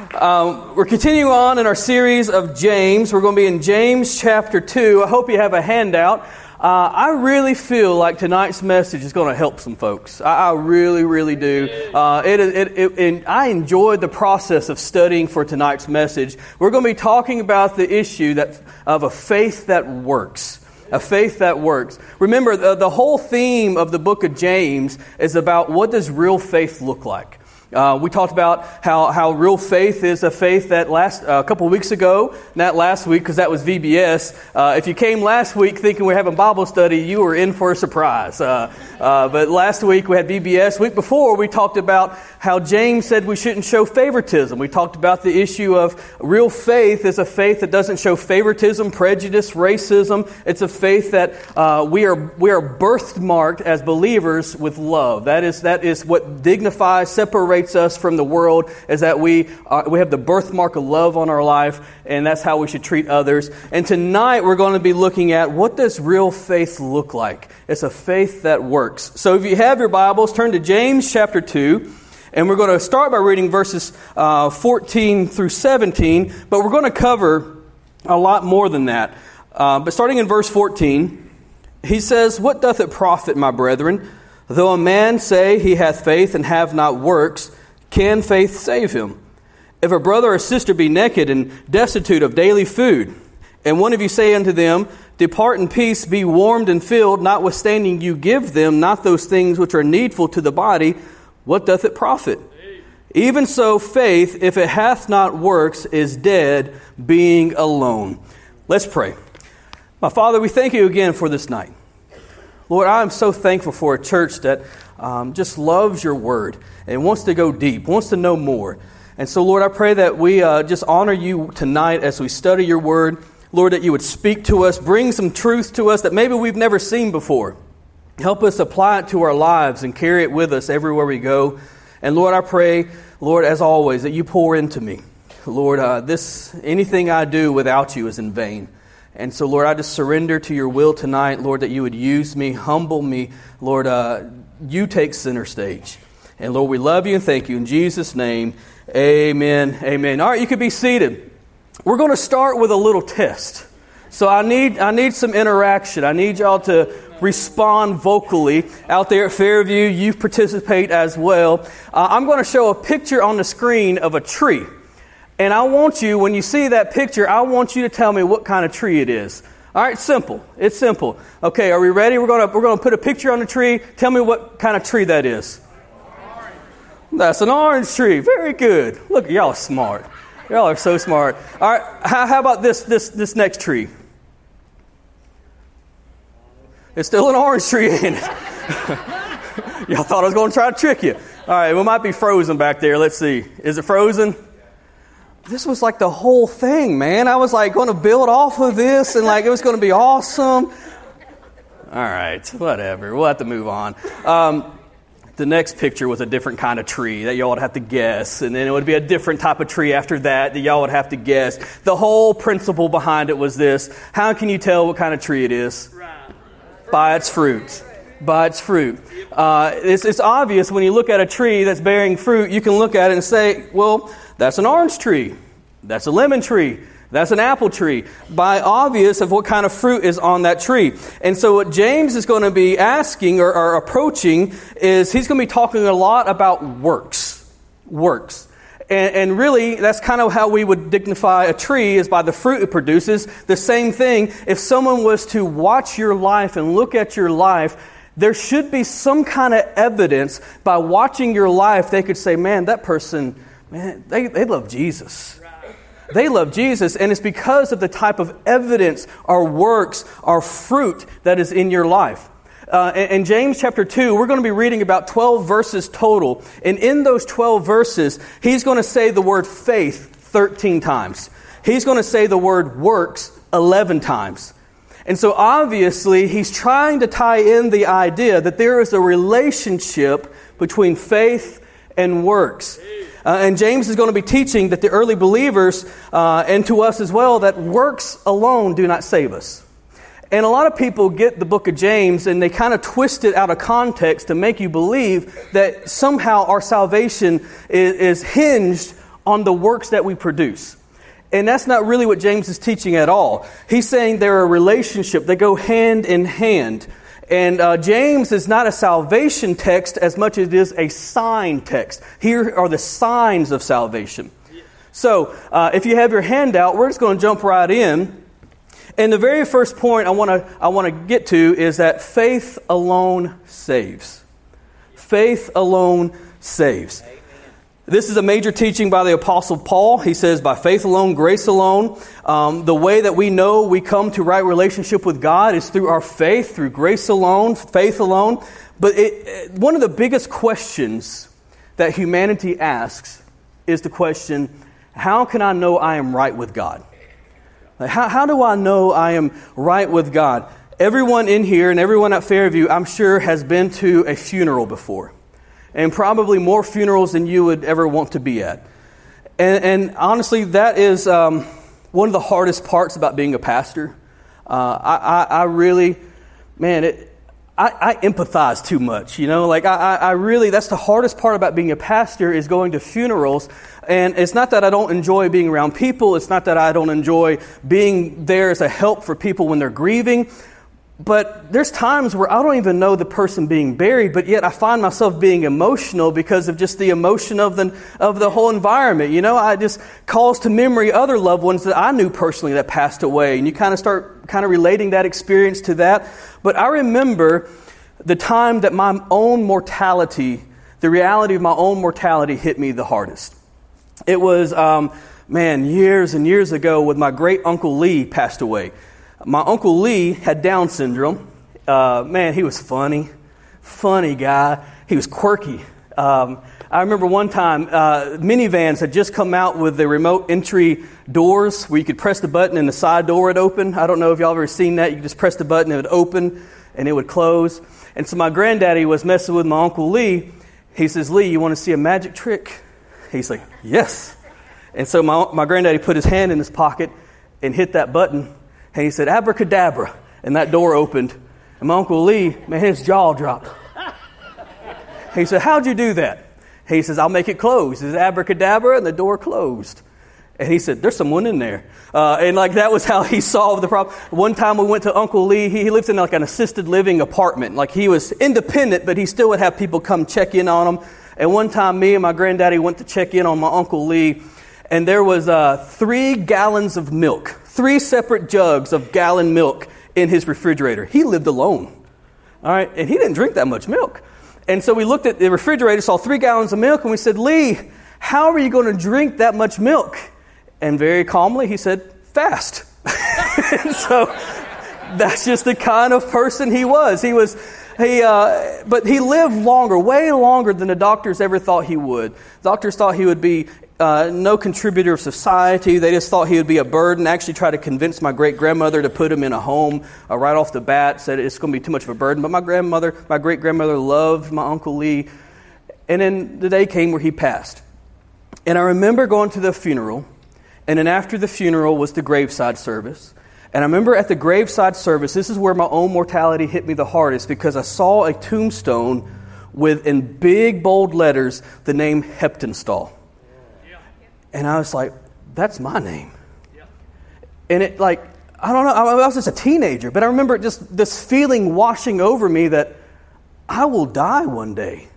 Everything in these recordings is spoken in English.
Um, we're continuing on in our series of James. We're going to be in James chapter 2. I hope you have a handout. Uh, I really feel like tonight's message is going to help some folks. I, I really, really do. Uh, it, it, it, and I enjoyed the process of studying for tonight's message. We're going to be talking about the issue that, of a faith that works a faith that works. Remember, the, the, whole theme of the book of James is about what does real faith look like? Uh, we talked about how, how real faith is a faith that last uh, a couple weeks ago, not last week because that was VBS. Uh, if you came last week thinking we are having Bible study, you were in for a surprise. Uh, uh, but last week we had VBS. Week before we talked about how James said we shouldn't show favoritism. We talked about the issue of real faith is a faith that doesn't show favoritism, prejudice, racism. It's a faith that uh, we are we are birthmarked as believers with love. That is that is what dignifies, separates separates us from the world is that we, are, we have the birthmark of love on our life, and that's how we should treat others. And tonight we're going to be looking at what does real faith look like? It's a faith that works. So if you have your Bibles, turn to James chapter 2. And we're going to start by reading verses uh, 14 through 17, but we're going to cover a lot more than that. Uh, but starting in verse 14, he says, What doth it profit, my brethren? Though a man say he hath faith and have not works, can faith save him? If a brother or sister be naked and destitute of daily food, and one of you say unto them, Depart in peace, be warmed and filled, notwithstanding you give them not those things which are needful to the body, what doth it profit? Even so, faith, if it hath not works, is dead, being alone. Let's pray. My Father, we thank you again for this night. Lord, I am so thankful for a church that um, just loves your word and wants to go deep, wants to know more. And so, Lord, I pray that we uh, just honor you tonight as we study your word. Lord, that you would speak to us, bring some truth to us that maybe we've never seen before. Help us apply it to our lives and carry it with us everywhere we go. And Lord, I pray, Lord, as always, that you pour into me. Lord, uh, this anything I do without you is in vain. And so, Lord, I just surrender to your will tonight, Lord, that you would use me, humble me. Lord, uh, you take center stage. And Lord, we love you and thank you. In Jesus' name, amen. Amen. All right, you can be seated. We're going to start with a little test. So I need, I need some interaction. I need y'all to respond vocally out there at Fairview. You participate as well. Uh, I'm going to show a picture on the screen of a tree. And I want you, when you see that picture, I want you to tell me what kind of tree it is. All right, simple. It's simple. Okay, are we ready? We're going to, we're going to put a picture on the tree. Tell me what kind of tree that is. That's an orange tree. Very good. Look, y'all are smart. Y'all are so smart. All right, how, how about this, this, this next tree? It's still an orange tree, ain't it? y'all thought I was going to try to trick you. All right, we might be frozen back there. Let's see. Is it frozen? This was like the whole thing, man. I was like going to build off of this and like it was going to be awesome. All right, whatever. We'll have to move on. Um, the next picture was a different kind of tree that y'all would have to guess. And then it would be a different type of tree after that that y'all would have to guess. The whole principle behind it was this How can you tell what kind of tree it is? By its fruit. By its fruit. Uh, it's, it's obvious when you look at a tree that's bearing fruit, you can look at it and say, well, that's an orange tree. That's a lemon tree. That's an apple tree. By obvious of what kind of fruit is on that tree. And so what James is going to be asking or, or approaching is he's going to be talking a lot about works. Works. And, and, really, that's kind of how we would dignify a tree is by the fruit it produces. The same thing, if someone was to watch your life and look at your life, there should be some kind of evidence by watching your life, they could say, man, that person man, they, they love Jesus. They love Jesus, and it's because of the type of evidence, our works, our fruit that is in your life. Uh, in, in James chapter 2, we're going to be reading about 12 verses total. And in those 12 verses, he's going to say the word faith 13 times. He's going to say the word works 11 times. And so obviously, he's trying to tie in the idea that there is a relationship between faith and works. Uh, and James is going to be teaching that the early believers, uh, and to us as well, that works alone do not save us. And a lot of people get the book of James and they kind of twist it out of context to make you believe that somehow our salvation is, is hinged on the works that we produce. And that's not really what James is teaching at all. He's saying they're a relationship, they go hand in hand. And uh, James is not a salvation text as much as it is a sign text. Here are the signs of salvation. So, uh, if you have your handout, we're just going to jump right in. And the very first point I want to I want to get to is that faith alone saves. Faith alone saves. This is a major teaching by the Apostle Paul. He says, by faith alone, grace alone. Um, the way that we know we come to right relationship with God is through our faith, through grace alone, faith alone. But it, one of the biggest questions that humanity asks is the question how can I know I am right with God? Like, how, how do I know I am right with God? Everyone in here and everyone at Fairview, I'm sure, has been to a funeral before and probably more funerals than you would ever want to be at. And, and honestly, that is um, one of the hardest parts about being a pastor. Uh, I, I, I, really, man, it, I, I, empathize too much, you know? Like, I, I really, that's the hardest part about being a pastor is going to funerals. And it's not that I don't enjoy being around people, it's not that I don't enjoy being there as a help for people when they're grieving. But there's times where I don't even know the person being buried, but yet I find myself being emotional because of just the emotion of the, of the whole environment. You know, I just calls to memory other loved ones that I knew personally that passed away. And you kind of start kind of relating that experience to that. But I remember the time that my own mortality, the reality of my own mortality hit me the hardest. It was, um, man, years and years ago when my great uncle Lee passed away. My Uncle Lee had Down syndrome. Uh, man, he was funny, funny guy. He was quirky. Um, I remember one time uh, minivans had just come out with the remote entry doors where you could press the button and the side door would open. I don't know if y'all ever seen that. You could just press the button, it would open and it would close. And so my granddaddy was messing with my Uncle Lee. He says, Lee, you want to see a magic trick? He's like, yes. And so my, my granddaddy put his hand in his pocket and hit that button and he said, abracadabra. And that door opened. And my Uncle Lee, man, his jaw dropped. He said, How'd you do that? He says, I'll make it close. He says, abracadabra, and the door closed. And he said, There's someone in there. Uh, and like that was how he solved the problem. One time we went to Uncle Lee, he, he lived in like an assisted living apartment. Like he was independent, but he still would have people come check in on him. And one time me and my granddaddy went to check in on my Uncle Lee, and there was uh, three gallons of milk three separate jugs of gallon milk in his refrigerator. He lived alone. All right, and he didn't drink that much milk. And so we looked at the refrigerator, saw three gallons of milk, and we said, Lee, how are you going to drink that much milk? And very calmly, he said, fast. so that's just the kind of person he was. He was he, uh, but he lived longer, way longer than the doctors ever thought he would. Doctors thought he would be uh, no contributor of society. They just thought he would be a burden. Actually, tried to convince my great grandmother to put him in a home uh, right off the bat. Said it's going to be too much of a burden. But my grandmother, my great grandmother, loved my uncle Lee. And then the day came where he passed. And I remember going to the funeral. And then after the funeral was the graveside service. And I remember at the graveside service, this is where my own mortality hit me the hardest because I saw a tombstone with, in big, bold letters, the name Heptinstall. And I was like, that's my name. And it, like, I don't know, I was just a teenager, but I remember just this feeling washing over me that I will die one day.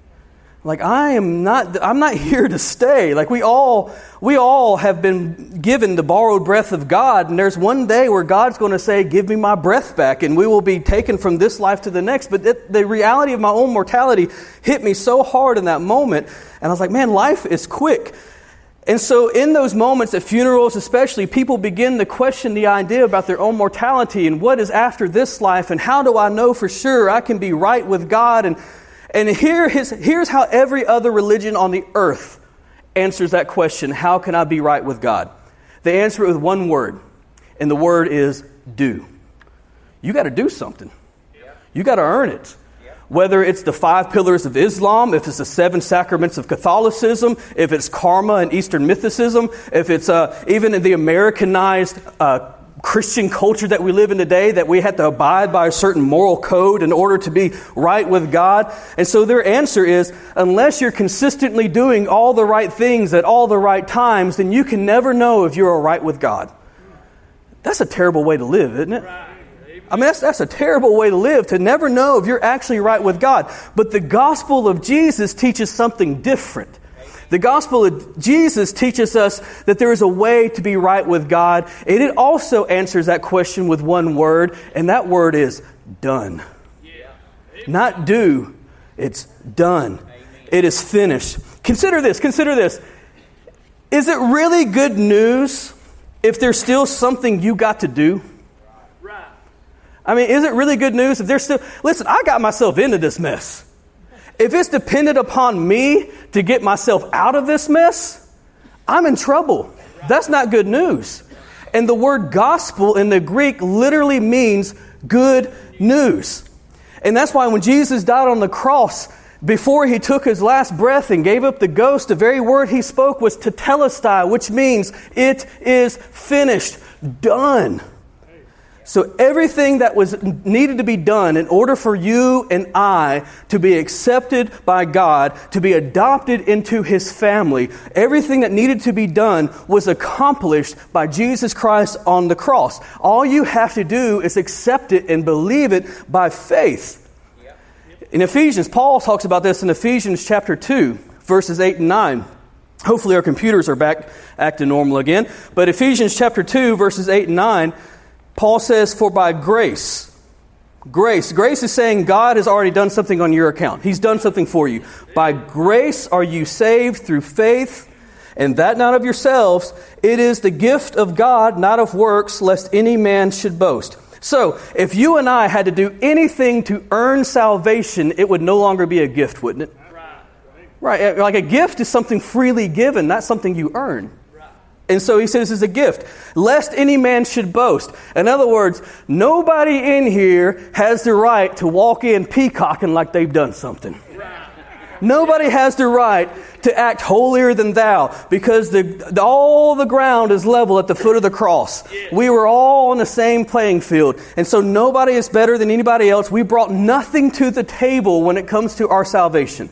Like I am not I'm not here to stay. Like we all we all have been given the borrowed breath of God and there's one day where God's going to say give me my breath back and we will be taken from this life to the next. But it, the reality of my own mortality hit me so hard in that moment and I was like, man, life is quick. And so, in those moments, at funerals especially, people begin to question the idea about their own mortality and what is after this life, and how do I know for sure I can be right with God? And and here is, here's how every other religion on the earth answers that question How can I be right with God? They answer it with one word, and the word is do. You got to do something, you got to earn it. Whether it's the five pillars of Islam, if it's the seven sacraments of Catholicism, if it's karma and Eastern mythicism, if it's uh, even in the Americanized uh, Christian culture that we live in today that we have to abide by a certain moral code in order to be right with God. And so their answer is unless you're consistently doing all the right things at all the right times, then you can never know if you're all right with God. That's a terrible way to live, isn't it? I mean, that's, that's a terrible way to live, to never know if you're actually right with God. But the gospel of Jesus teaches something different. The gospel of Jesus teaches us that there is a way to be right with God, and it also answers that question with one word, and that word is done. Not do, it's done. It is finished. Consider this, consider this. Is it really good news if there's still something you got to do? I mean, is it really good news if there's still. Listen, I got myself into this mess. If it's dependent upon me to get myself out of this mess, I'm in trouble. That's not good news. And the word gospel in the Greek literally means good news. And that's why when Jesus died on the cross, before he took his last breath and gave up the ghost, the very word he spoke was tetelestai, which means it is finished, done. So, everything that was needed to be done in order for you and I to be accepted by God, to be adopted into His family, everything that needed to be done was accomplished by Jesus Christ on the cross. All you have to do is accept it and believe it by faith. In Ephesians, Paul talks about this in Ephesians chapter 2, verses 8 and 9. Hopefully, our computers are back acting normal again. But Ephesians chapter 2, verses 8 and 9 Paul says, For by grace, grace, grace is saying God has already done something on your account. He's done something for you. By grace are you saved through faith, and that not of yourselves. It is the gift of God, not of works, lest any man should boast. So, if you and I had to do anything to earn salvation, it would no longer be a gift, wouldn't it? Right. Like a gift is something freely given, not something you earn. And so he says it's a gift, lest any man should boast. In other words, nobody in here has the right to walk in peacocking like they've done something. Nobody has the right to act holier than thou because the, the, all the ground is level at the foot of the cross. We were all on the same playing field. And so nobody is better than anybody else. We brought nothing to the table when it comes to our salvation.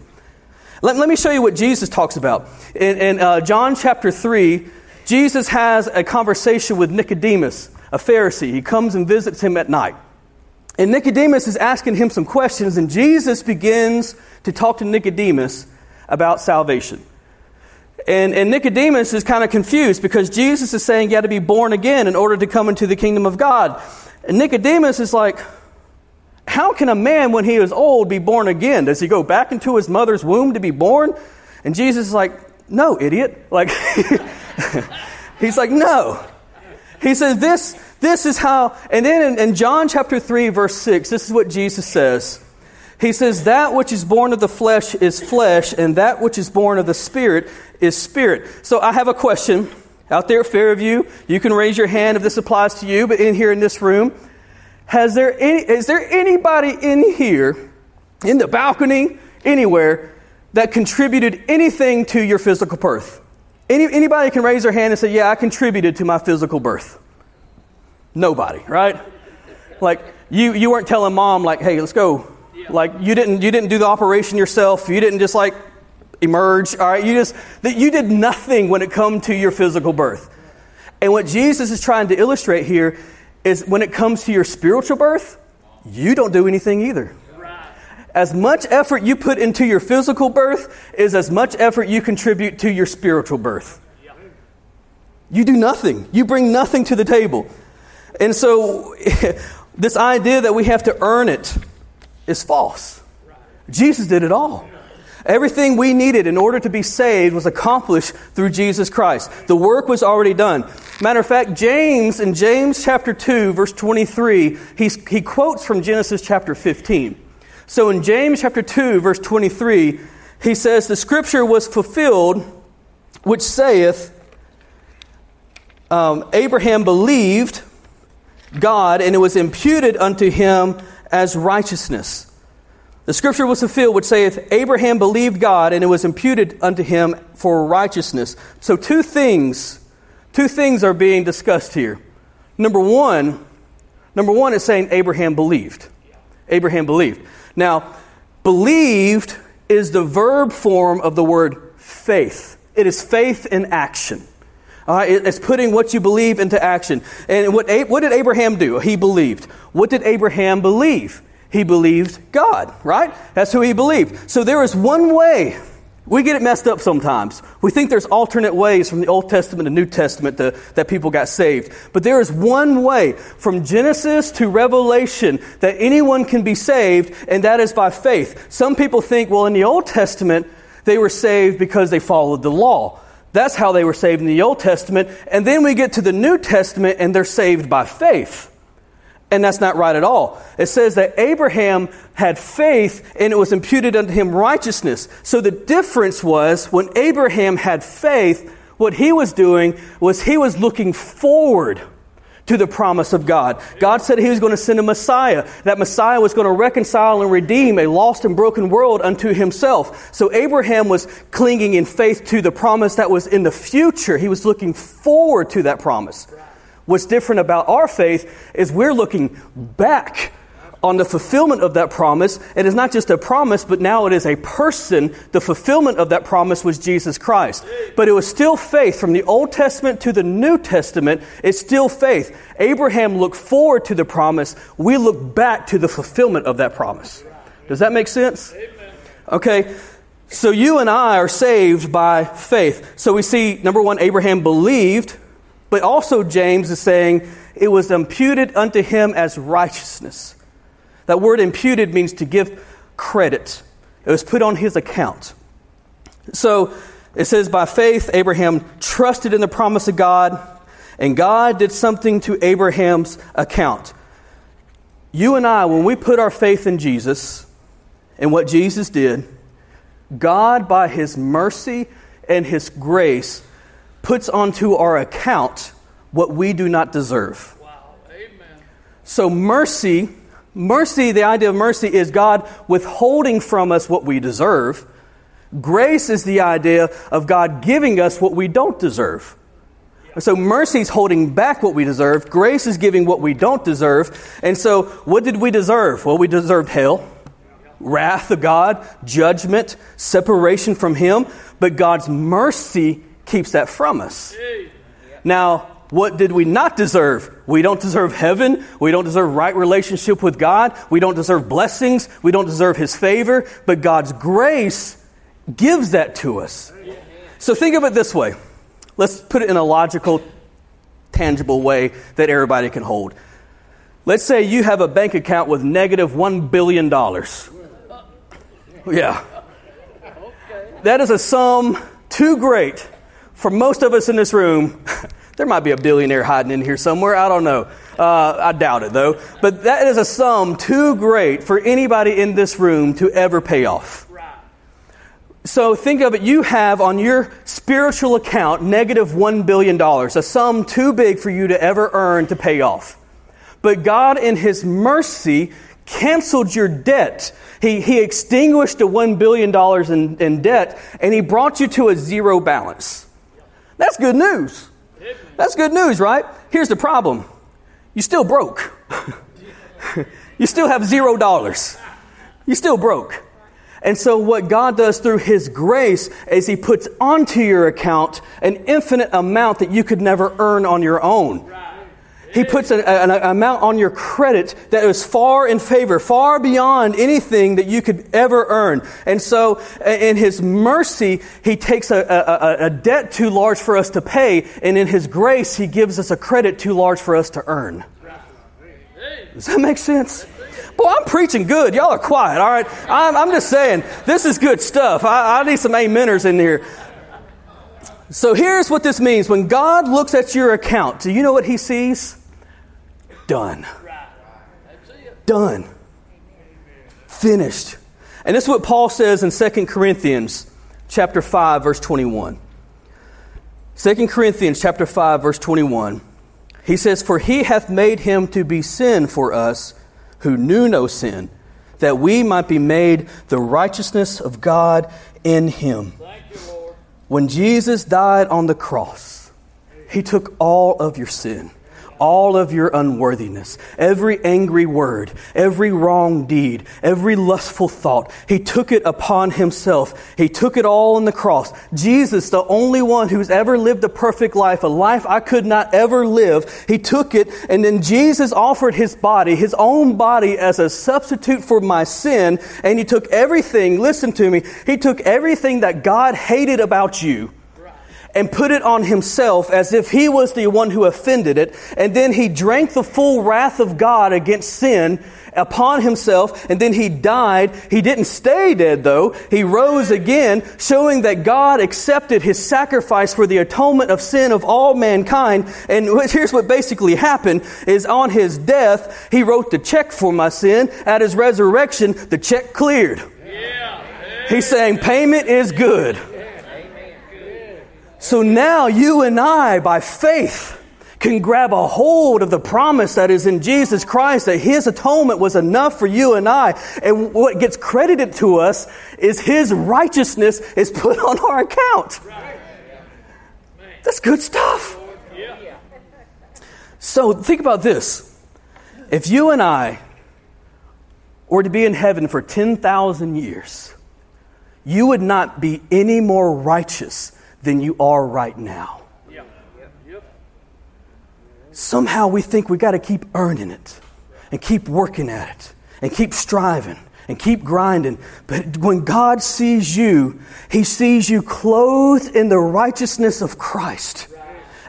Let, let me show you what Jesus talks about. In, in uh, John chapter 3, Jesus has a conversation with Nicodemus, a Pharisee. He comes and visits him at night. And Nicodemus is asking him some questions, and Jesus begins to talk to Nicodemus about salvation. And, and Nicodemus is kind of confused because Jesus is saying you got to be born again in order to come into the kingdom of God. And Nicodemus is like, How can a man, when he is old, be born again? Does he go back into his mother's womb to be born? And Jesus is like, No, idiot. Like, He's like, no. He says, this, this is how, and then in, in John chapter 3, verse 6, this is what Jesus says. He says, That which is born of the flesh is flesh, and that which is born of the spirit is spirit. So I have a question out there at Fairview. You You can raise your hand if this applies to you, but in here in this room, has there any, is there anybody in here, in the balcony, anywhere, that contributed anything to your physical birth? Any, anybody can raise their hand and say, Yeah, I contributed to my physical birth. Nobody, right? Like, you, you weren't telling mom, like, hey, let's go. Like, you didn't, you didn't do the operation yourself. You didn't just, like, emerge, all right? You just, that you did nothing when it come to your physical birth. And what Jesus is trying to illustrate here is when it comes to your spiritual birth, you don't do anything either. As much effort you put into your physical birth is as much effort you contribute to your spiritual birth. You do nothing, you bring nothing to the table. And so, this idea that we have to earn it is false. Jesus did it all. Everything we needed in order to be saved was accomplished through Jesus Christ. The work was already done. Matter of fact, James, in James chapter 2, verse 23, he quotes from Genesis chapter 15. So in James chapter 2, verse 23, he says, The scripture was fulfilled, which saith, um, Abraham believed God, and it was imputed unto him as righteousness. The scripture was fulfilled, which saith, Abraham believed God, and it was imputed unto him for righteousness. So, two things, two things are being discussed here. Number one, number one is saying Abraham believed. Abraham believed. Now, believed is the verb form of the word faith. It is faith in action. Uh, it's putting what you believe into action. And what, what did Abraham do? He believed. What did Abraham believe? He believed God, right? That's who he believed. So there is one way. We get it messed up sometimes. We think there's alternate ways from the Old Testament to New Testament to, that people got saved. But there is one way from Genesis to Revelation that anyone can be saved, and that is by faith. Some people think, well, in the Old Testament, they were saved because they followed the law. That's how they were saved in the Old Testament. And then we get to the New Testament and they're saved by faith. And that's not right at all. It says that Abraham had faith and it was imputed unto him righteousness. So the difference was when Abraham had faith, what he was doing was he was looking forward to the promise of God. God said He was going to send a Messiah. That Messiah was going to reconcile and redeem a lost and broken world unto Himself. So Abraham was clinging in faith to the promise that was in the future. He was looking forward to that promise. What's different about our faith is we're looking back on the fulfillment of that promise. It is not just a promise, but now it is a person. The fulfillment of that promise was Jesus Christ. But it was still faith. From the Old Testament to the New Testament, it's still faith. Abraham looked forward to the promise. We look back to the fulfillment of that promise. Does that make sense? Okay. So you and I are saved by faith. So we see, number one, Abraham believed, but also James is saying it was imputed unto him as righteousness. That word imputed means to give credit. It was put on his account. So it says, by faith, Abraham trusted in the promise of God, and God did something to Abraham's account. You and I, when we put our faith in Jesus and what Jesus did, God, by his mercy and his grace, puts onto our account what we do not deserve. Wow. Amen. So mercy Mercy, the idea of mercy is God withholding from us what we deserve. Grace is the idea of God giving us what we don't deserve. So mercy is holding back what we deserve. Grace is giving what we don't deserve. And so, what did we deserve? Well, we deserved hell, wrath of God, judgment, separation from Him. But God's mercy keeps that from us. Now, what did we not deserve? We don't deserve heaven. We don't deserve right relationship with God. We don't deserve blessings. We don't deserve His favor. But God's grace gives that to us. So think of it this way. Let's put it in a logical, tangible way that everybody can hold. Let's say you have a bank account with negative $1 billion. Yeah. That is a sum too great for most of us in this room There might be a billionaire hiding in here somewhere. I don't know. Uh, I doubt it, though. But that is a sum too great for anybody in this room to ever pay off. So think of it, you have on your spiritual account negative $1 billion, a sum too big for you to ever earn to pay off. But God, in His mercy, canceled your debt. He, he extinguished the $1 billion in, in debt, and He brought you to a zero balance. That's good news. That's good news, right? Here's the problem you still broke. you still have zero dollars. You still broke. And so, what God does through His grace is He puts onto your account an infinite amount that you could never earn on your own. He puts an, an, amount on your credit that is far in favor, far beyond anything that you could ever earn. And so, in His mercy, He takes a, a, a debt too large for us to pay, and in His grace, He gives us a credit too large for us to earn. Does that make sense? Boy, I'm preaching good. Y'all are quiet, all right? I'm, I'm just saying, this is good stuff. I, I need some ameners in here. So here's what this means. When God looks at your account, do you know what He sees? Done. Done. Finished. And this is what Paul says in 2 Corinthians chapter 5 verse 21. 2 Corinthians chapter 5 verse 21. He says, For he hath made him to be sin for us who knew no sin, that we might be made the righteousness of God in him. You, when Jesus died on the cross, he took all of your sin all of your unworthiness, every angry word, every wrong deed, every lustful thought. He took it upon himself. He took it all on the cross. Jesus, the only one who's ever lived a perfect life, a life I could not ever live, he took it and then Jesus offered his body, his own body as a substitute for my sin. And he took everything, listen to me, he took everything that God hated about you and put it on himself as if he was the one who offended it. And then he drank the full wrath of God against sin upon himself. And then he died. He didn't stay dead though. He rose again, showing that God accepted his sacrifice for the atonement of sin of all mankind. And here's what basically happened is on his death, he wrote the check for my sin. At his resurrection, the check cleared. He's saying payment is good. So now you and I, by faith, can grab a hold of the promise that is in Jesus Christ that His atonement was enough for you and I. And what gets credited to us is His righteousness is put on our account. That's good stuff. So think about this. If you and I were to be in heaven for 10,000 years, you would not be any more righteous than you are right now. Somehow we think we got to keep earning it and keep working at it and keep striving and keep grinding. But when God sees you, He sees you clothed in the righteousness of Christ.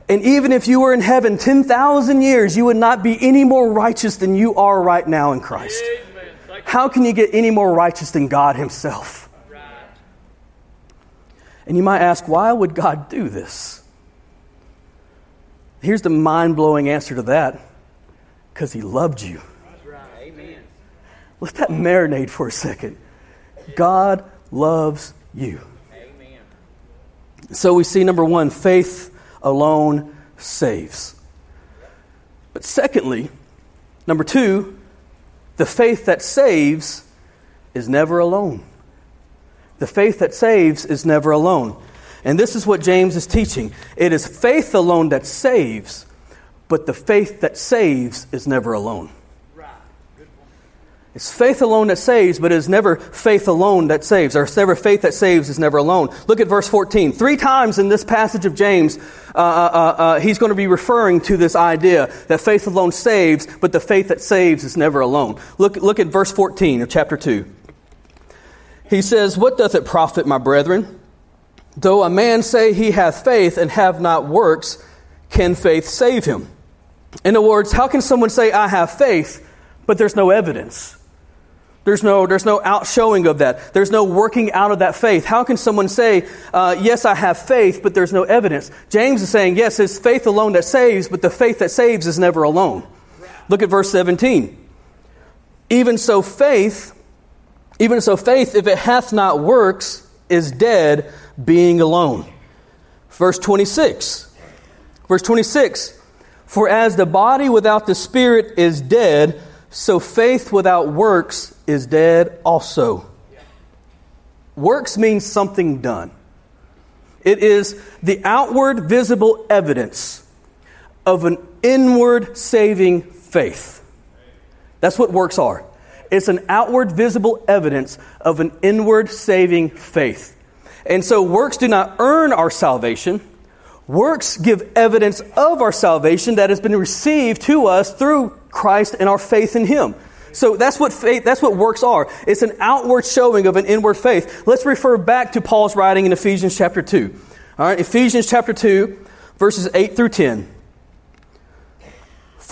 And even if you were in heaven 10,000 years, you would not be any more righteous than you are right now in Christ. How can you get any more righteous than God Himself? And you might ask, why would God do this? Here's the mind blowing answer to that because He loved you. Let that marinate for a second. God loves you. Amen. So we see number one, faith alone saves. But secondly, number two, the faith that saves is never alone. The faith that saves is never alone. And this is what James is teaching. It is faith alone that saves, but the faith that saves is never alone. It's faith alone that saves, but it is never faith alone that saves. Or it's never faith that saves is never alone. Look at verse 14. Three times in this passage of James, uh, uh, uh, uh he's going to be referring to this idea that faith alone saves, but the faith that saves is never alone. Look, look at verse 14 of chapter 2. He says, What doth it profit, my brethren? Though a man say he hath faith and have not works, can faith save him? In other words, how can someone say, I have faith, but there's no evidence? There's no, there's no outshowing of that. There's no working out of that faith. How can someone say, uh, Yes, I have faith, but there's no evidence? James is saying, Yes, it's faith alone that saves, but the faith that saves is never alone. Look at verse 17. Even so, faith even so, faith, if it hath not works, is dead, being alone. Verse 26. Verse 26 For as the body without the spirit is dead, so faith without works is dead also. Works means something done, it is the outward visible evidence of an inward saving faith. That's what works are. It's an outward visible evidence of an inward saving faith. And so works do not earn our salvation. Works give evidence of our salvation that has been received to us through Christ and our faith in Him. So that's what faith, that's what works are. It's an outward showing of an inward faith. Let's refer back to Paul's writing in Ephesians chapter 2. All right, Ephesians chapter 2, verses 8 through 10.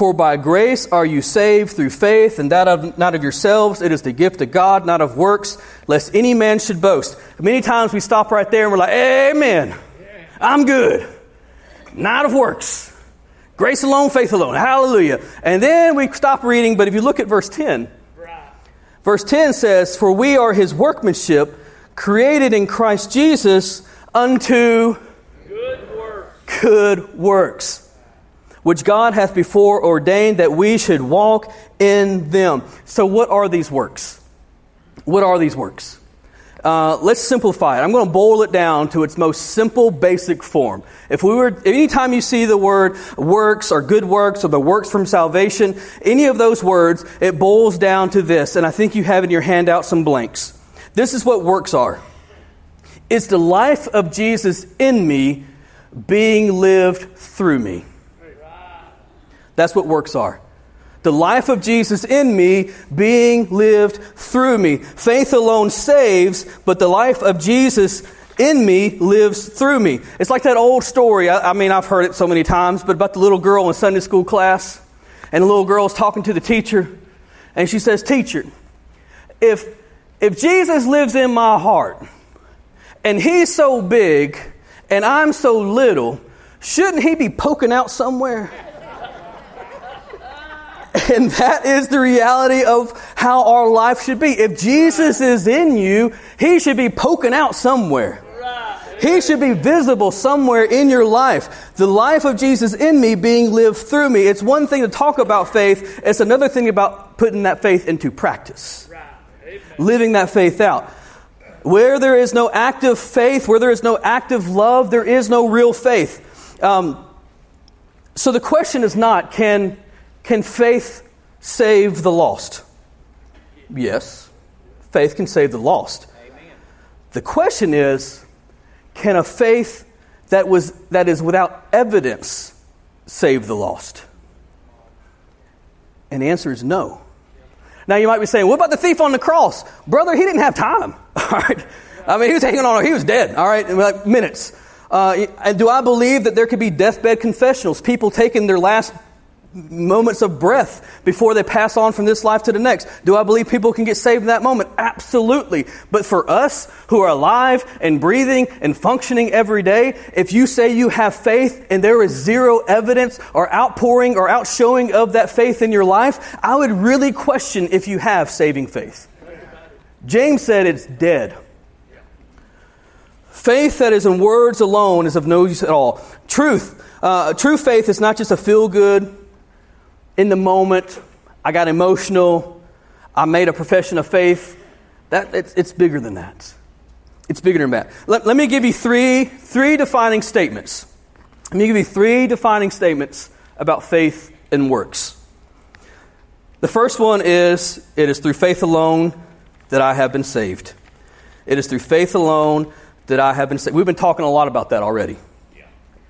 For by grace are you saved through faith, and that of, not of yourselves. It is the gift of God, not of works, lest any man should boast. Many times we stop right there and we're like, Amen. I'm good. Not of works. Grace alone, faith alone. Hallelujah. And then we stop reading, but if you look at verse 10, verse 10 says, For we are his workmanship, created in Christ Jesus unto good works. Good works which God hath before ordained that we should walk in them. So, what are these works? What are these works? Uh, let's simplify it. I'm going to boil it down to its most simple, basic form. If we were, anytime you see the word works or good works or the works from salvation, any of those words, it boils down to this. And I think you have in your handout some blanks. This is what works are. It's the life of Jesus in me being lived through me. That's what works are. The life of Jesus in me being lived through me. Faith alone saves, but the life of Jesus in me lives through me. It's like that old story. I, I, mean, I've heard it so many times, but about the little girl in Sunday school class. And the little girl is talking to the teacher, and she says, Teacher, if, if Jesus lives in my heart, and he's so big, and I'm so little, shouldn't he be poking out somewhere? And that is the reality of how our life should be. If Jesus is in you, he should be poking out somewhere. He should be visible somewhere in your life. The life of Jesus in me being lived through me. It's one thing to talk about faith, it's another thing about putting that faith into practice, living that faith out. Where there is no active faith, where there is no active love, there is no real faith. Um, so the question is not can can faith save the lost? Yes, faith can save the lost. Amen. The question is can a faith that, was, that is without evidence save the lost? And the answer is no. Now you might be saying, what about the thief on the cross? Brother, he didn't have time. All right. I mean, he was hanging on, he was dead. All right. In like minutes. Uh, and do I believe that there could be deathbed confessionals, people taking their last moments of breath before they pass on from this life to the next. Do I believe people can get saved in that moment? Absolutely. But for us who are alive and breathing and functioning every day, if you say you have faith and there is zero evidence or outpouring or outshowing of that faith in your life, I would really question if you have saving faith. James said it's dead. Faith that is in words alone is of no use at all. Truth, uh, true faith is not just a feel good, in the moment, I got emotional, I made a profession of faith. That, it's, it's bigger than that. It's bigger than that. Let, let me give you three, three defining statements. Let me give you three defining statements about faith and works. The first one is it is through faith alone that I have been saved. It is through faith alone that I have been saved. We've been talking a lot about that already.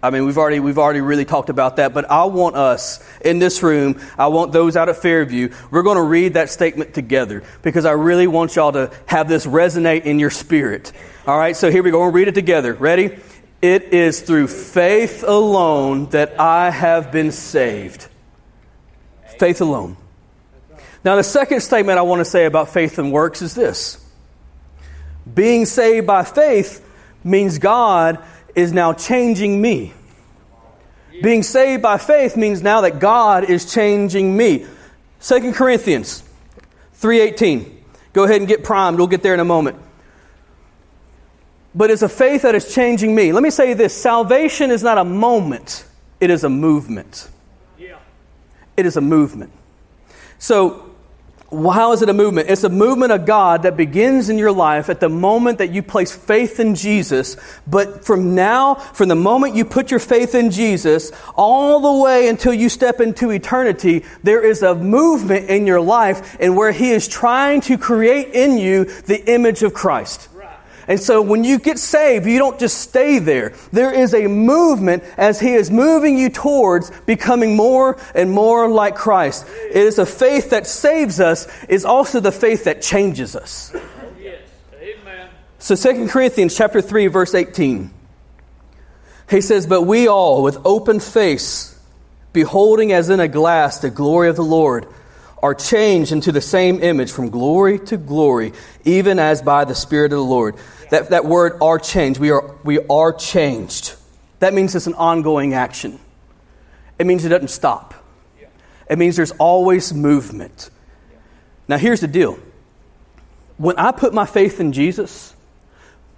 I mean, we've already, we've already really talked about that, but I want us in this room, I want those out at Fairview, we're going to read that statement together because I really want y'all to have this resonate in your spirit. All right, so here we go. We'll read it together. Ready? It is through faith alone that I have been saved. Faith alone. Now, the second statement I want to say about faith and works is this being saved by faith means God is now changing me. Being saved by faith means now that God is changing me. 2 Corinthians 3:18. Go ahead and get primed. We'll get there in a moment. But it's a faith that is changing me. Let me say this, salvation is not a moment, it is a movement. Yeah. It is a movement. So how is it a movement? It's a movement of God that begins in your life at the moment that you place faith in Jesus. But from now, from the moment you put your faith in Jesus, all the way until you step into eternity, there is a movement in your life and where He is trying to create in you the image of Christ. And so when you get saved, you don't just stay there. There is a movement as He is moving you towards becoming more and more like Christ. It is a faith that saves us, is also the faith that changes us. Yes. Amen. So 2 Corinthians chapter 3, verse 18. He says, But we all, with open face, beholding as in a glass the glory of the Lord, are changed into the same image from glory to glory, even as by the Spirit of the Lord. That, that word are changed. We are, we are changed. That means it's an ongoing action. It means it doesn't stop. It means there's always movement. Now, here's the deal when I put my faith in Jesus,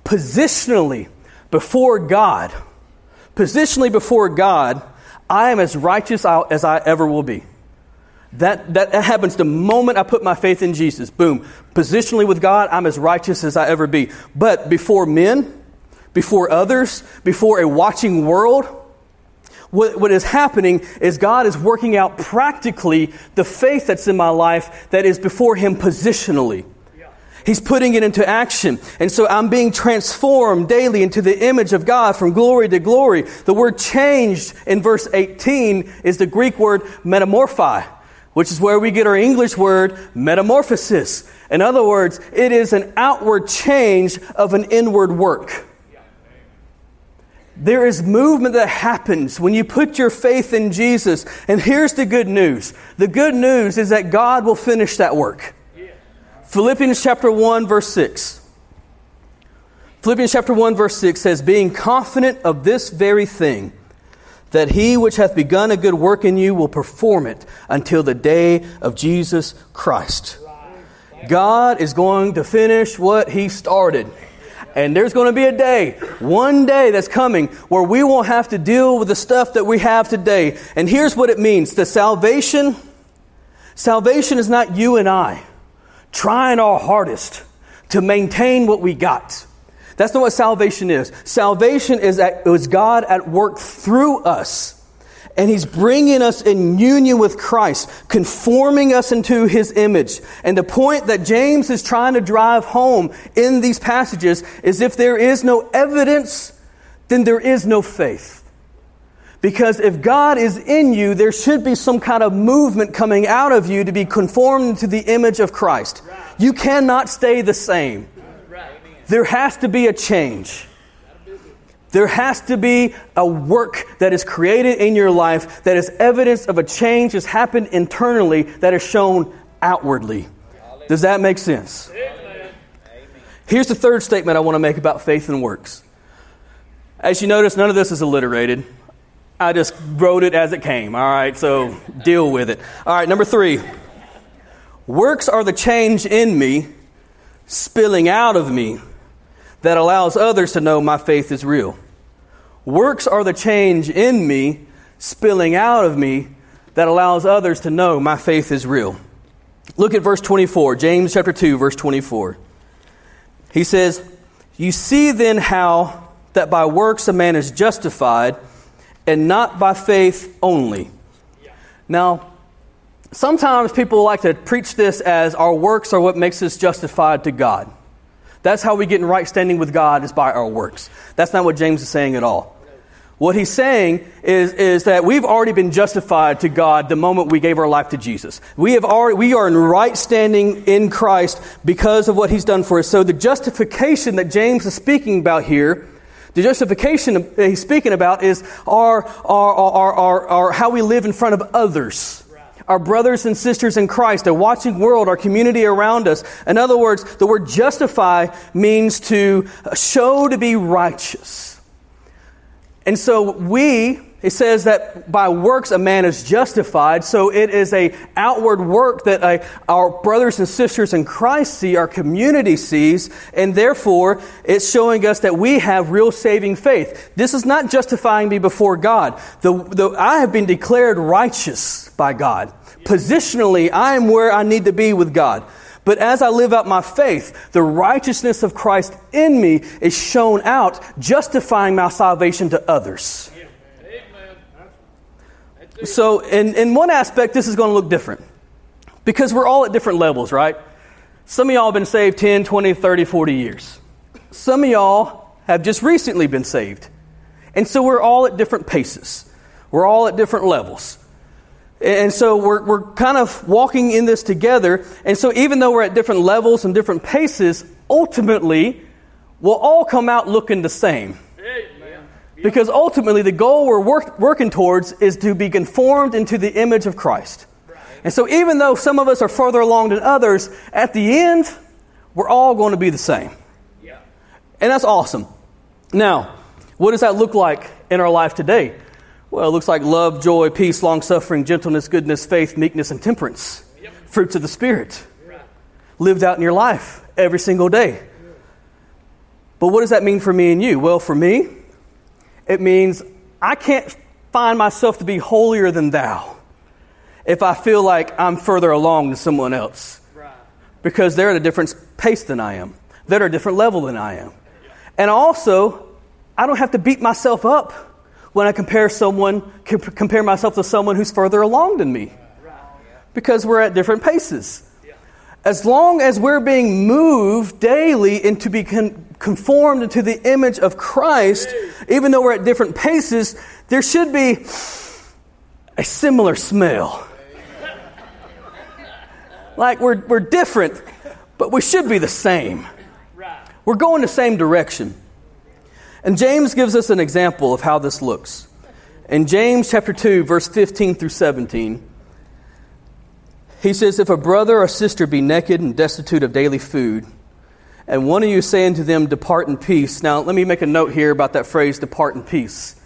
positionally before God, positionally before God, I am as righteous as I ever will be. That, that happens the moment I put my faith in Jesus. Boom. Positionally with God, I'm as righteous as I ever be. But before men, before others, before a watching world, what, what is happening is God is working out practically the faith that's in my life that is before Him positionally. He's putting it into action. And so I'm being transformed daily into the image of God from glory to glory. The word changed in verse 18 is the Greek word metamorphi, which is where we get our English word metamorphosis. In other words, it is an outward change of an inward work. There is movement that happens when you put your faith in Jesus. And here's the good news the good news is that God will finish that work. Philippians chapter 1, verse 6. Philippians chapter 1, verse 6 says, Being confident of this very thing, that he which hath begun a good work in you will perform it until the day of Jesus Christ. God is going to finish what he started. And there's going to be a day, one day that's coming where we won't have to deal with the stuff that we have today. And here's what it means. The salvation, salvation is not you and I trying our hardest to maintain what we got. That's not what salvation is. Salvation is, at, is God at work through us and he's bringing us in union with Christ, conforming us into his image. And the point that James is trying to drive home in these passages is if there is no evidence, then there is no faith. Because if God is in you, there should be some kind of movement coming out of you to be conformed to the image of Christ. You cannot stay the same. There has to be a change. There has to be a work that is created in your life that is evidence of a change that's happened internally that is shown outwardly. Does that make sense? Here's the third statement I want to make about faith and works. As you notice, none of this is alliterated. I just wrote it as it came. All right, so deal with it. All right, number three. Works are the change in me, spilling out of me, that allows others to know my faith is real. Works are the change in me, spilling out of me, that allows others to know my faith is real. Look at verse 24, James chapter 2, verse 24. He says, You see then how that by works a man is justified, and not by faith only. Now, sometimes people like to preach this as our works are what makes us justified to God. That's how we get in right standing with God is by our works. That's not what James is saying at all. What he's saying is, is that we've already been justified to God the moment we gave our life to Jesus. We, have already, we are in right standing in Christ because of what he's done for us. So the justification that James is speaking about here, the justification he's speaking about is our, our, our, our, our how we live in front of others our brothers and sisters in Christ, a watching world, our community around us. In other words, the word justify means to show to be righteous. And so we, it says that by works a man is justified. So it is a outward work that our brothers and sisters in Christ see, our community sees, and therefore it's showing us that we have real saving faith. This is not justifying me before God. The, the, I have been declared righteous by God. Positionally, I am where I need to be with God. But as I live out my faith, the righteousness of Christ in me is shown out, justifying my salvation to others. So, in, in one aspect, this is going to look different because we're all at different levels, right? Some of y'all have been saved 10, 20, 30, 40 years. Some of y'all have just recently been saved. And so we're all at different paces, we're all at different levels. And so we're, we're kind of walking in this together. And so even though we're at different levels and different paces, ultimately, we'll all come out looking the same. Because ultimately, the goal we're work, working towards is to be conformed into the image of Christ. And so, even though some of us are further along than others, at the end, we're all going to be the same. And that's awesome. Now, what does that look like in our life today? Well, it looks like love, joy, peace, long suffering, gentleness, goodness, faith, meekness, and temperance. Yep. Fruits of the Spirit. Right. Lived out in your life every single day. But what does that mean for me and you? Well, for me, it means I can't find myself to be holier than thou. if I feel like I'm further along than someone else. Because they're at a different pace than I am, they're at a different level than I am. And also, I don't have to beat myself up when I compare someone compare myself to someone who's further along than me. Because we're at different paces. As long as we're being moved daily into be conformed into the image of Christ, even though we're at different paces, there should be a similar smell. Like we're, we're different, but we should be the same. We're going the same direction. And James gives us an example of how this looks. In James chapter 2, verse 15 through 17, he says, If a brother or sister be naked and destitute of daily food, and one of you saying to them, Depart in peace. Now, let me make a note here about that phrase, depart in peace.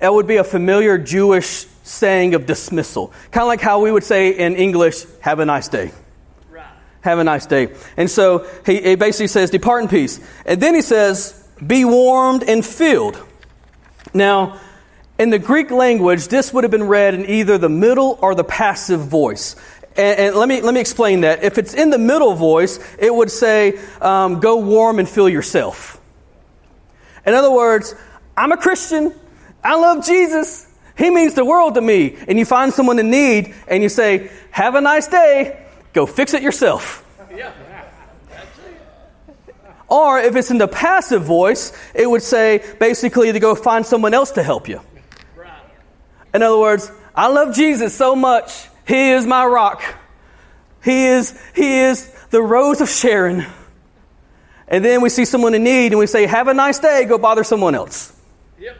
It would be a familiar Jewish saying of dismissal. Kind of like how we would say in English, Have a nice day. Have a nice day. And so he, he basically says, Depart in peace. And then he says, Be warmed and filled. Now, in the Greek language, this would have been read in either the middle or the passive voice. And, and let, me, let me explain that. If it's in the middle voice, it would say, um, Go warm and fill yourself. In other words, I'm a Christian. I love Jesus. He means the world to me. And you find someone in need and you say, Have a nice day. Go fix it yourself. Yeah. Or if it's in the passive voice, it would say basically to go find someone else to help you. In other words, I love Jesus so much. He is my rock. He is, he is the rose of Sharon. And then we see someone in need and we say, Have a nice day, go bother someone else. Yep.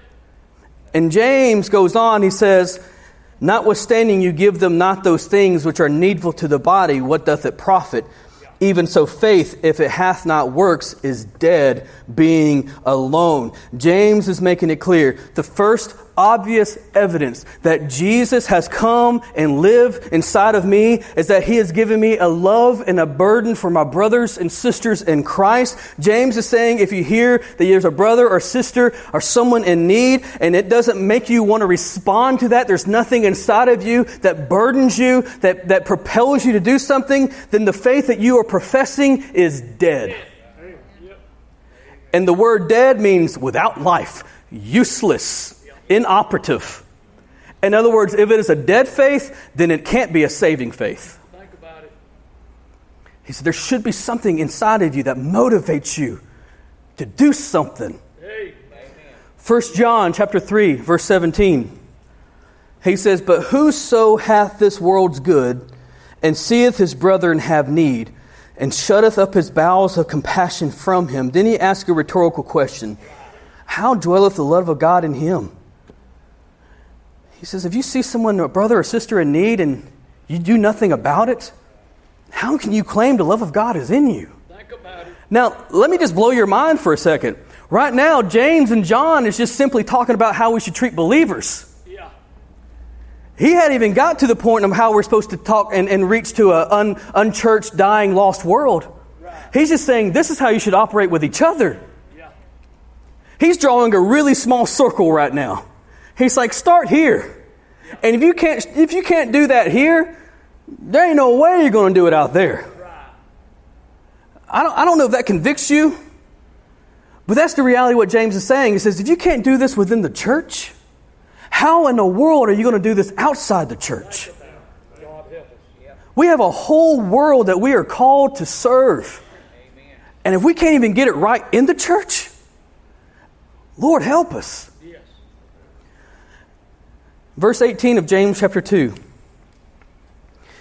And James goes on, he says, Notwithstanding, you give them not those things which are needful to the body, what doth it profit? Even so, faith, if it hath not works, is dead, being alone. James is making it clear. The first obvious evidence that Jesus has come and lived inside of me is that he has given me a love and a burden for my brothers and sisters in Christ. James is saying if you hear that there's a brother or sister or someone in need and it doesn't make you want to respond to that, there's nothing inside of you that burdens you, that, that propels you to do something, then the faith that you are professing is dead. And the word dead means without life, useless inoperative. In other words, if it is a dead faith, then it can't be a saving faith. Think about it. He said there should be something inside of you that motivates you to do something. First John chapter 3, verse 17. He says, But whoso hath this world's good, and seeth his brethren have need, and shutteth up his bowels of compassion from him, then he asks a rhetorical question How dwelleth the love of God in him? He says, if you see someone, a brother or sister in need, and you do nothing about it, how can you claim the love of God is in you? Now, let me just blow your mind for a second. Right now, James and John is just simply talking about how we should treat believers. Yeah. He hadn't even got to the point of how we're supposed to talk and, and reach to an un, unchurched, dying, lost world. Right. He's just saying this is how you should operate with each other. Yeah. He's drawing a really small circle right now. He's like, start here. And if you can't, if you can't do that here, there ain't no way you're going to do it out there. I don't, I don't know if that convicts you, but that's the reality what James is saying. He says, if you can't do this within the church, how in the world are you going to do this outside the church? We have a whole world that we are called to serve. And if we can't even get it right in the church, Lord help us. Verse 18 of James chapter 2.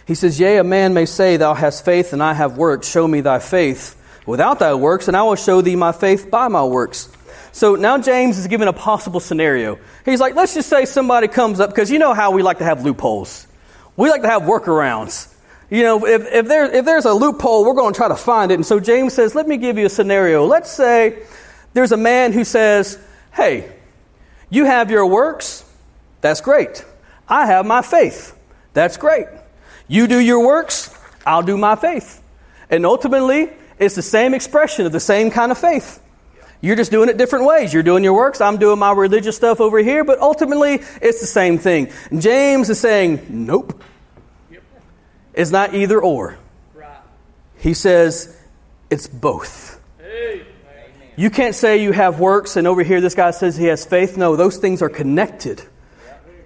He says, Yea, a man may say, Thou hast faith, and I have works. Show me thy faith without thy works, and I will show thee my faith by my works. So now James is giving a possible scenario. He's like, let's just say somebody comes up, because you know how we like to have loopholes. We like to have workarounds. You know, if, if, there, if there's a loophole, we're going to try to find it. And so James says, let me give you a scenario. Let's say there's a man who says, Hey, you have your works, that's great. I have my faith. That's great. You do your works, I'll do my faith. And ultimately, it's the same expression of the same kind of faith. You're just doing it different ways. You're doing your works, I'm doing my religious stuff over here, but ultimately, it's the same thing. James is saying, nope. is not either or. He says it's both. You can't say you have works and over here this guy says he has faith. No, those things are connected.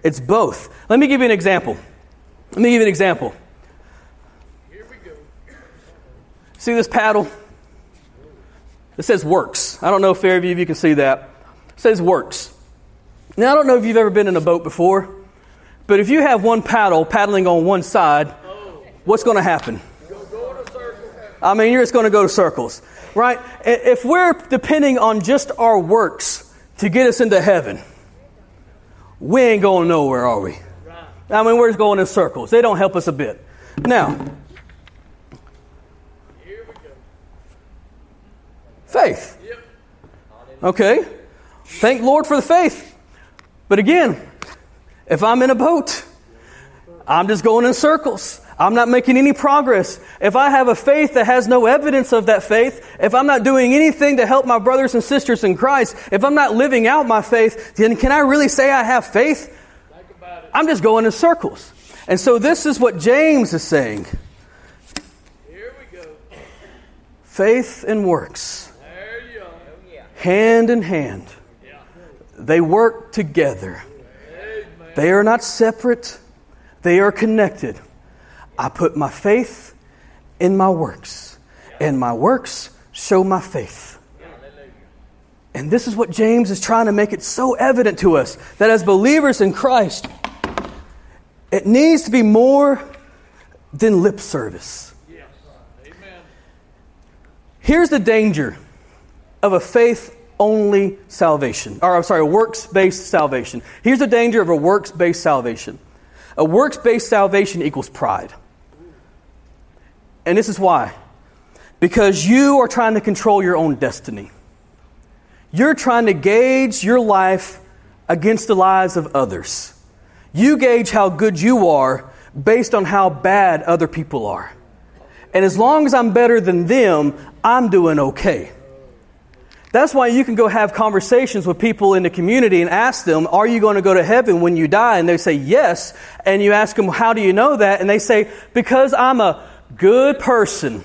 It's both. Let me give you an example. Let me give you an example. Here we go. See this paddle? It says works. I don't know if any of you can see that. It says works. Now, I don't know if you've ever been in a boat before, but if you have one paddle paddling on one side, what's going to happen? I mean, you're just going to go to circles, right? If we're depending on just our works to get us into heaven, we ain't going nowhere, are we? I mean, we're just going in circles. They don't help us a bit. Now, faith. Okay. Thank Lord for the faith. But again, if I'm in a boat, I'm just going in circles. I'm not making any progress. If I have a faith that has no evidence of that faith, if I'm not doing anything to help my brothers and sisters in Christ, if I'm not living out my faith, then can I really say I have faith? I'm just going in circles. And so this is what James is saying. Here we go. Faith and works. Hand in hand. They work together. They are not separate. They are connected. I put my faith in my works, and my works show my faith. And this is what James is trying to make it so evident to us that as believers in Christ, it needs to be more than lip service. Here's the danger of a faith only salvation, or I'm sorry, a works based salvation. Here's the danger of a works based salvation. A works based salvation equals pride. And this is why. Because you are trying to control your own destiny. You're trying to gauge your life against the lives of others. You gauge how good you are based on how bad other people are. And as long as I'm better than them, I'm doing okay. That's why you can go have conversations with people in the community and ask them, Are you going to go to heaven when you die? And they say, Yes. And you ask them, How do you know that? And they say, Because I'm a good person.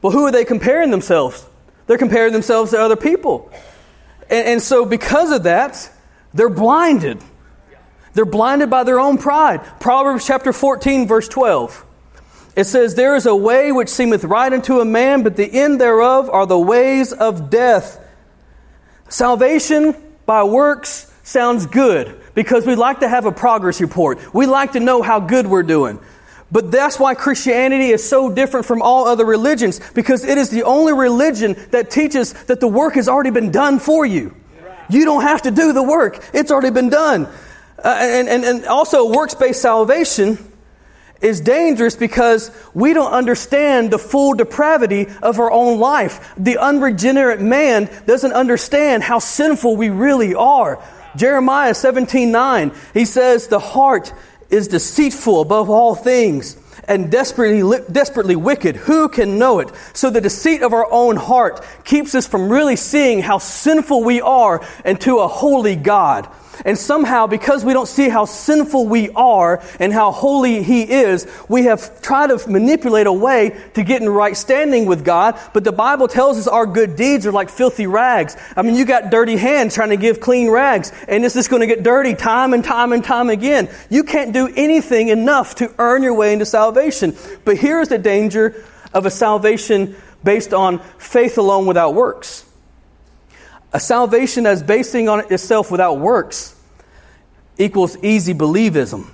Well, who are they comparing themselves? They're comparing themselves to other people. And, and so, because of that, they're blinded. They're blinded by their own pride. Proverbs chapter 14, verse 12. It says, There is a way which seemeth right unto a man, but the end thereof are the ways of death. Salvation by works sounds good because we like to have a progress report. We like to know how good we're doing. But that's why Christianity is so different from all other religions, because it is the only religion that teaches that the work has already been done for you. You don't have to do the work, it's already been done. Uh, and, and, and also, works based salvation is dangerous because we don't understand the full depravity of our own life. The unregenerate man doesn't understand how sinful we really are. Jeremiah 17 9, he says, The heart is deceitful above all things and desperately, desperately wicked. Who can know it? So the deceit of our own heart keeps us from really seeing how sinful we are and to a holy God. And somehow, because we don't see how sinful we are and how holy He is, we have tried to manipulate a way to get in right standing with God. But the Bible tells us our good deeds are like filthy rags. I mean, you got dirty hands trying to give clean rags, and it's just going to get dirty time and time and time again. You can't do anything enough to earn your way into salvation. But here's the danger of a salvation based on faith alone without works. A salvation that's basing on itself without works equals easy believism.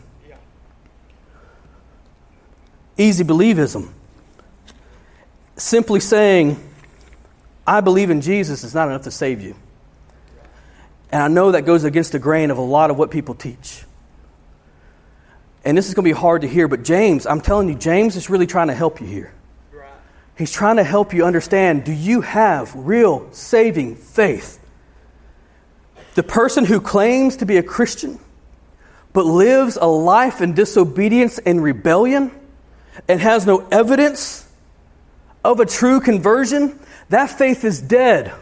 Easy believism. Simply saying, I believe in Jesus is not enough to save you. And I know that goes against the grain of a lot of what people teach. And this is going to be hard to hear, but James, I'm telling you, James is really trying to help you here. He's trying to help you understand do you have real saving faith? The person who claims to be a Christian but lives a life in disobedience and rebellion and has no evidence of a true conversion, that faith is dead.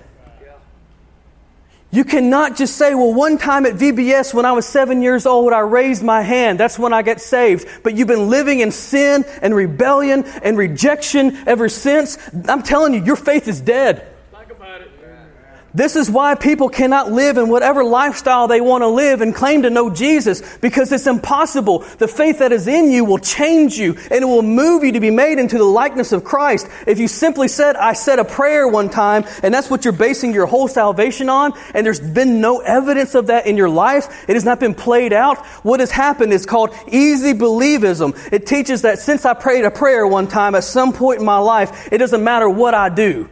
You cannot just say, well, one time at VBS when I was seven years old, I raised my hand. That's when I got saved. But you've been living in sin and rebellion and rejection ever since. I'm telling you, your faith is dead. This is why people cannot live in whatever lifestyle they want to live and claim to know Jesus because it's impossible. The faith that is in you will change you and it will move you to be made into the likeness of Christ. If you simply said, I said a prayer one time and that's what you're basing your whole salvation on and there's been no evidence of that in your life, it has not been played out, what has happened is called easy believism. It teaches that since I prayed a prayer one time at some point in my life, it doesn't matter what I do.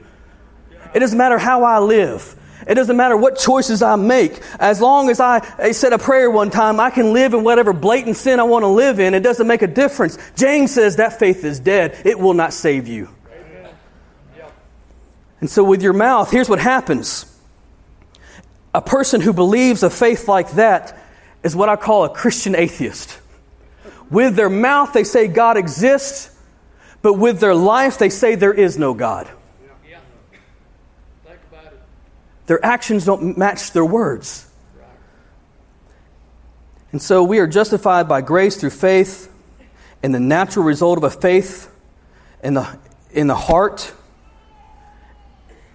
It doesn't matter how I live. It doesn't matter what choices I make. As long as I, I said a prayer one time, I can live in whatever blatant sin I want to live in. It doesn't make a difference. James says that faith is dead. It will not save you. And so, with your mouth, here's what happens. A person who believes a faith like that is what I call a Christian atheist. With their mouth, they say God exists, but with their life, they say there is no God. Their actions don't match their words. And so we are justified by grace through faith, and the natural result of a faith in the, in the heart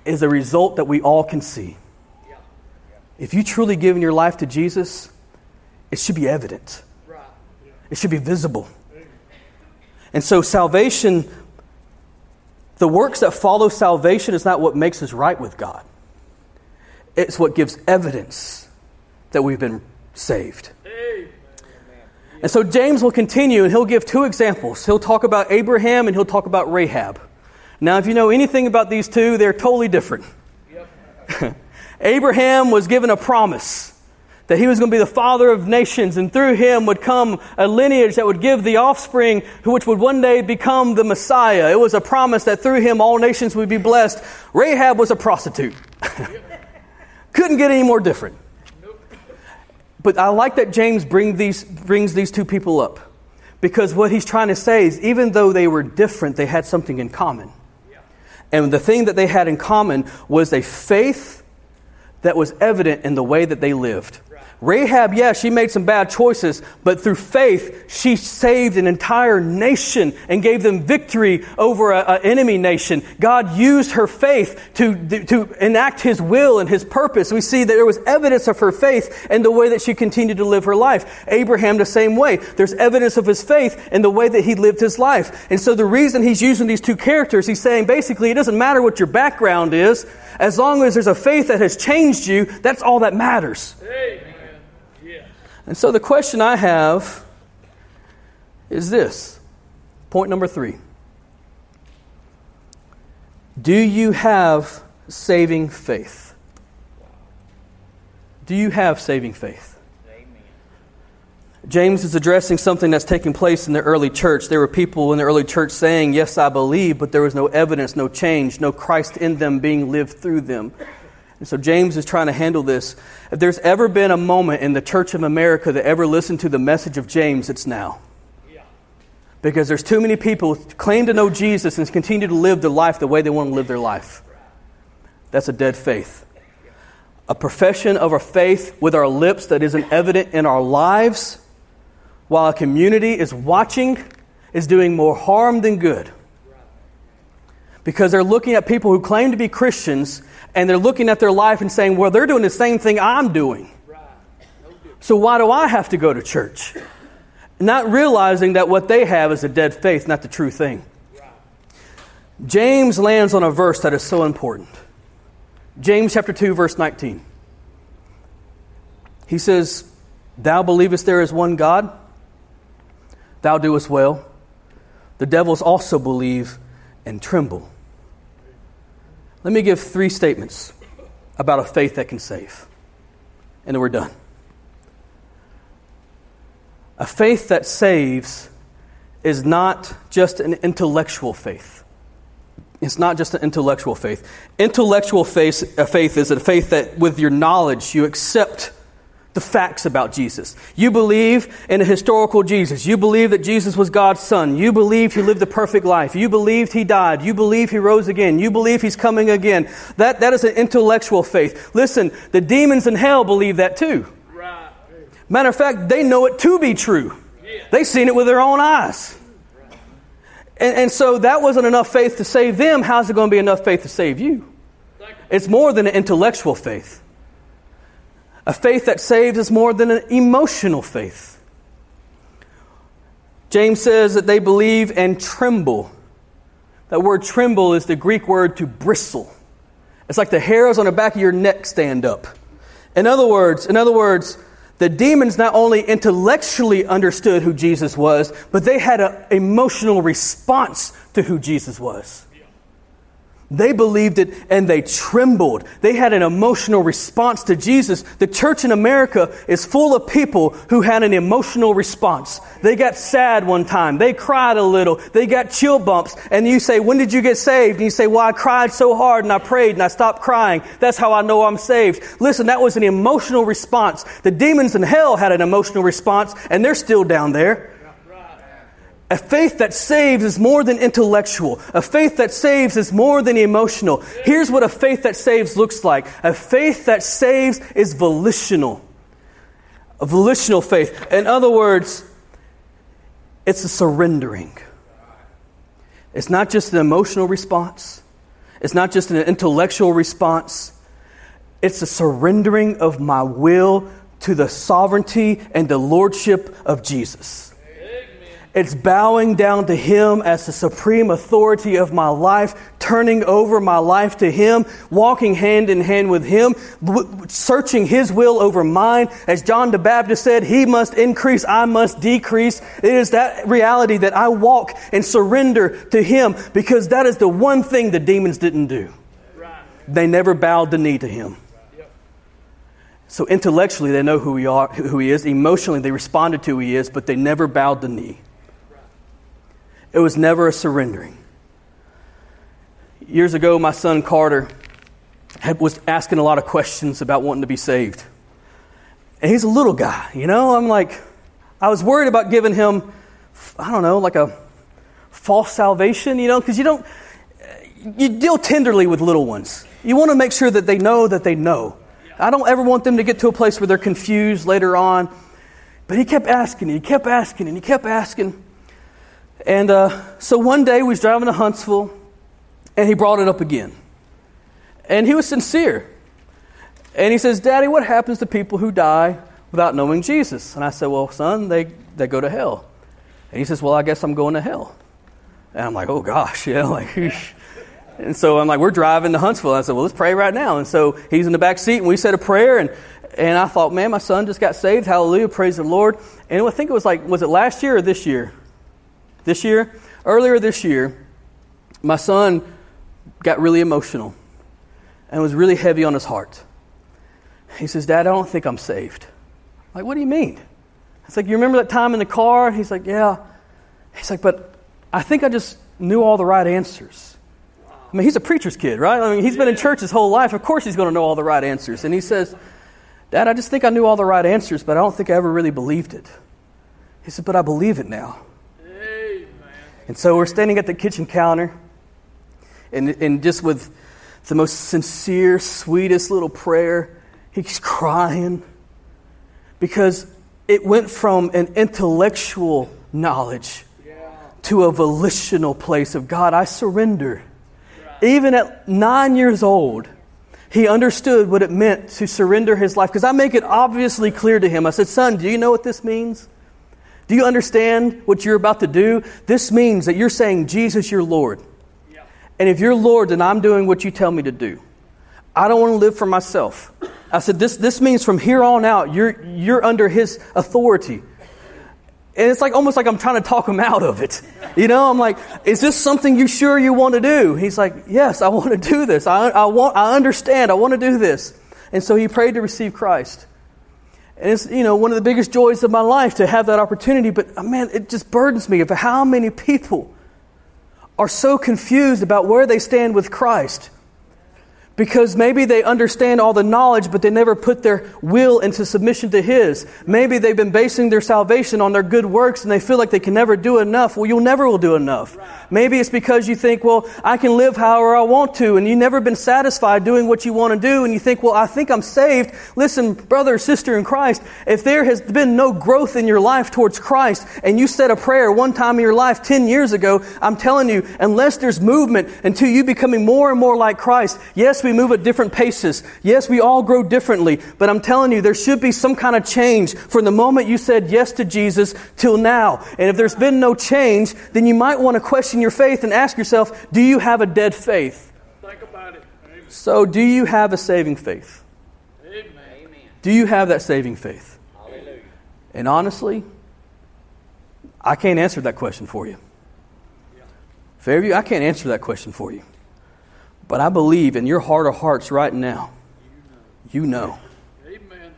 is a result that we all can see. If you truly given your life to Jesus, it should be evident. It should be visible. And so salvation, the works that follow salvation is not what makes us right with God. It's what gives evidence that we've been saved. And so James will continue and he'll give two examples. He'll talk about Abraham and he'll talk about Rahab. Now, if you know anything about these two, they're totally different. Abraham was given a promise that he was going to be the father of nations, and through him would come a lineage that would give the offspring which would one day become the Messiah. It was a promise that through him all nations would be blessed. Rahab was a prostitute. Couldn't get any more different. But I like that James bring these, brings these two people up. Because what he's trying to say is even though they were different, they had something in common. And the thing that they had in common was a faith that was evident in the way that they lived. Rahab, yeah, she made some bad choices, but through faith, she saved an entire nation and gave them victory over an enemy nation. God used her faith to, to enact His will and His purpose. We see that there was evidence of her faith in the way that she continued to live her life. Abraham, the same way. There's evidence of his faith in the way that he lived his life. And so the reason he's using these two characters, he's saying basically it doesn't matter what your background is, as long as there's a faith that has changed you, that's all that matters. And so the question I have is this point number three Do you have saving faith? Do you have saving faith? James is addressing something that's taking place in the early church. There were people in the early church saying, Yes, I believe, but there was no evidence, no change, no Christ in them being lived through them. And so James is trying to handle this. If there's ever been a moment in the Church of America that ever listened to the message of James, it's now. Because there's too many people who claim to know Jesus and continue to live their life the way they want to live their life. That's a dead faith. A profession of our faith with our lips that isn't evident in our lives, while a community is watching, is doing more harm than good. Because they're looking at people who claim to be Christians and they're looking at their life and saying, well, they're doing the same thing I'm doing. So why do I have to go to church? Not realizing that what they have is a dead faith, not the true thing. James lands on a verse that is so important. James chapter 2, verse 19. He says, Thou believest there is one God? Thou doest well. The devils also believe and tremble. Let me give three statements about a faith that can save. And then we're done. A faith that saves is not just an intellectual faith. It's not just an intellectual faith. Intellectual faith, faith is a faith that with your knowledge you accept the facts about Jesus. You believe in a historical Jesus. You believe that Jesus was God's son. You believe he lived a perfect life. You believed he died. You believe he rose again. You believe he's coming again. That, that is an intellectual faith. Listen, the demons in hell believe that too. Matter of fact, they know it to be true. They've seen it with their own eyes. And, and so that wasn't enough faith to save them. How's it going to be enough faith to save you? It's more than an intellectual faith. A faith that saves is more than an emotional faith. James says that they believe and tremble. That word tremble is the Greek word to bristle. It's like the hairs on the back of your neck stand up. In other words, in other words, the demons not only intellectually understood who Jesus was, but they had an emotional response to who Jesus was. They believed it and they trembled. They had an emotional response to Jesus. The church in America is full of people who had an emotional response. They got sad one time. They cried a little. They got chill bumps. And you say, When did you get saved? And you say, Well, I cried so hard and I prayed and I stopped crying. That's how I know I'm saved. Listen, that was an emotional response. The demons in hell had an emotional response and they're still down there. A faith that saves is more than intellectual. A faith that saves is more than emotional. Here's what a faith that saves looks like a faith that saves is volitional. A volitional faith. In other words, it's a surrendering. It's not just an emotional response, it's not just an intellectual response. It's a surrendering of my will to the sovereignty and the lordship of Jesus. It's bowing down to Him as the supreme authority of my life, turning over my life to Him, walking hand in hand with Him, searching His will over mine. As John the Baptist said, He must increase, I must decrease. It is that reality that I walk and surrender to Him because that is the one thing the demons didn't do. They never bowed the knee to Him. So intellectually, they know who, we are, who He is. Emotionally, they responded to who He is, but they never bowed the knee. It was never a surrendering. Years ago, my son Carter had, was asking a lot of questions about wanting to be saved. And he's a little guy, you know? I'm like, I was worried about giving him, I don't know, like a false salvation, you know? Because you don't, you deal tenderly with little ones. You want to make sure that they know that they know. I don't ever want them to get to a place where they're confused later on. But he kept asking, and he kept asking, and he kept asking. And uh, so one day we was driving to Huntsville, and he brought it up again. And he was sincere. And he says, Daddy, what happens to people who die without knowing Jesus? And I said, Well, son, they, they go to hell. And he says, Well, I guess I'm going to hell. And I'm like, Oh gosh, yeah, like, and so I'm like, We're driving to Huntsville. And I said, Well, let's pray right now. And so he's in the back seat, and we said a prayer, and and I thought, man, my son just got saved. Hallelujah, praise the Lord. And I think it was like, was it last year or this year? This year, earlier this year, my son got really emotional and was really heavy on his heart. He says, Dad, I don't think I'm saved. I'm like, what do you mean? It's like, you remember that time in the car? He's like, yeah. He's like, but I think I just knew all the right answers. I mean, he's a preacher's kid, right? I mean, he's been in church his whole life. Of course, he's going to know all the right answers. And he says, Dad, I just think I knew all the right answers, but I don't think I ever really believed it. He said, but I believe it now. And so we're standing at the kitchen counter, and, and just with the most sincere, sweetest little prayer, he's crying because it went from an intellectual knowledge to a volitional place of God, I surrender. Even at nine years old, he understood what it meant to surrender his life. Because I make it obviously clear to him. I said, Son, do you know what this means? Do you understand what you're about to do? This means that you're saying, Jesus, you're Lord. Yeah. And if you're Lord, then I'm doing what you tell me to do. I don't want to live for myself. I said, this, this means from here on out, you're, you're under his authority. And it's like almost like I'm trying to talk him out of it. You know, I'm like, is this something you sure you want to do? He's like, yes, I want to do this. I, I, want, I understand. I want to do this. And so he prayed to receive Christ. And it's, you know, one of the biggest joys of my life to have that opportunity. But uh, man, it just burdens me of how many people are so confused about where they stand with Christ because maybe they understand all the knowledge, but they never put their will into submission to His. Maybe they've been basing their salvation on their good works and they feel like they can never do enough. Well, you'll never will do enough. Maybe it's because you think, well, I can live however I want to, and you've never been satisfied doing what you want to do, and you think, well, I think I'm saved. Listen, brother sister in Christ, if there has been no growth in your life towards Christ, and you said a prayer one time in your life 10 years ago, I'm telling you, unless there's movement until you becoming more and more like Christ, yes, we move at different paces. Yes, we all grow differently, but I'm telling you, there should be some kind of change from the moment you said yes to Jesus till now. And if there's been no change, then you might want to question your faith and ask yourself, do you have a dead faith? Think about it. Amen. So, do you have a saving faith? Amen. Do you have that saving faith? And honestly, I can't answer that question for you. Fairview, I can't answer that question for you. But I believe in your heart of hearts right now, you know. Amen.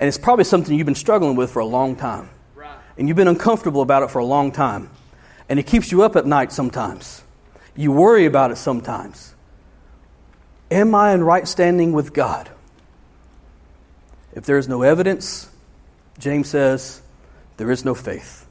And it's probably something you've been struggling with for a long time. Right. And you've been uncomfortable about it for a long time. And it keeps you up at night sometimes. You worry about it sometimes. Am I in right standing with God? If there is no evidence, James says, there is no faith.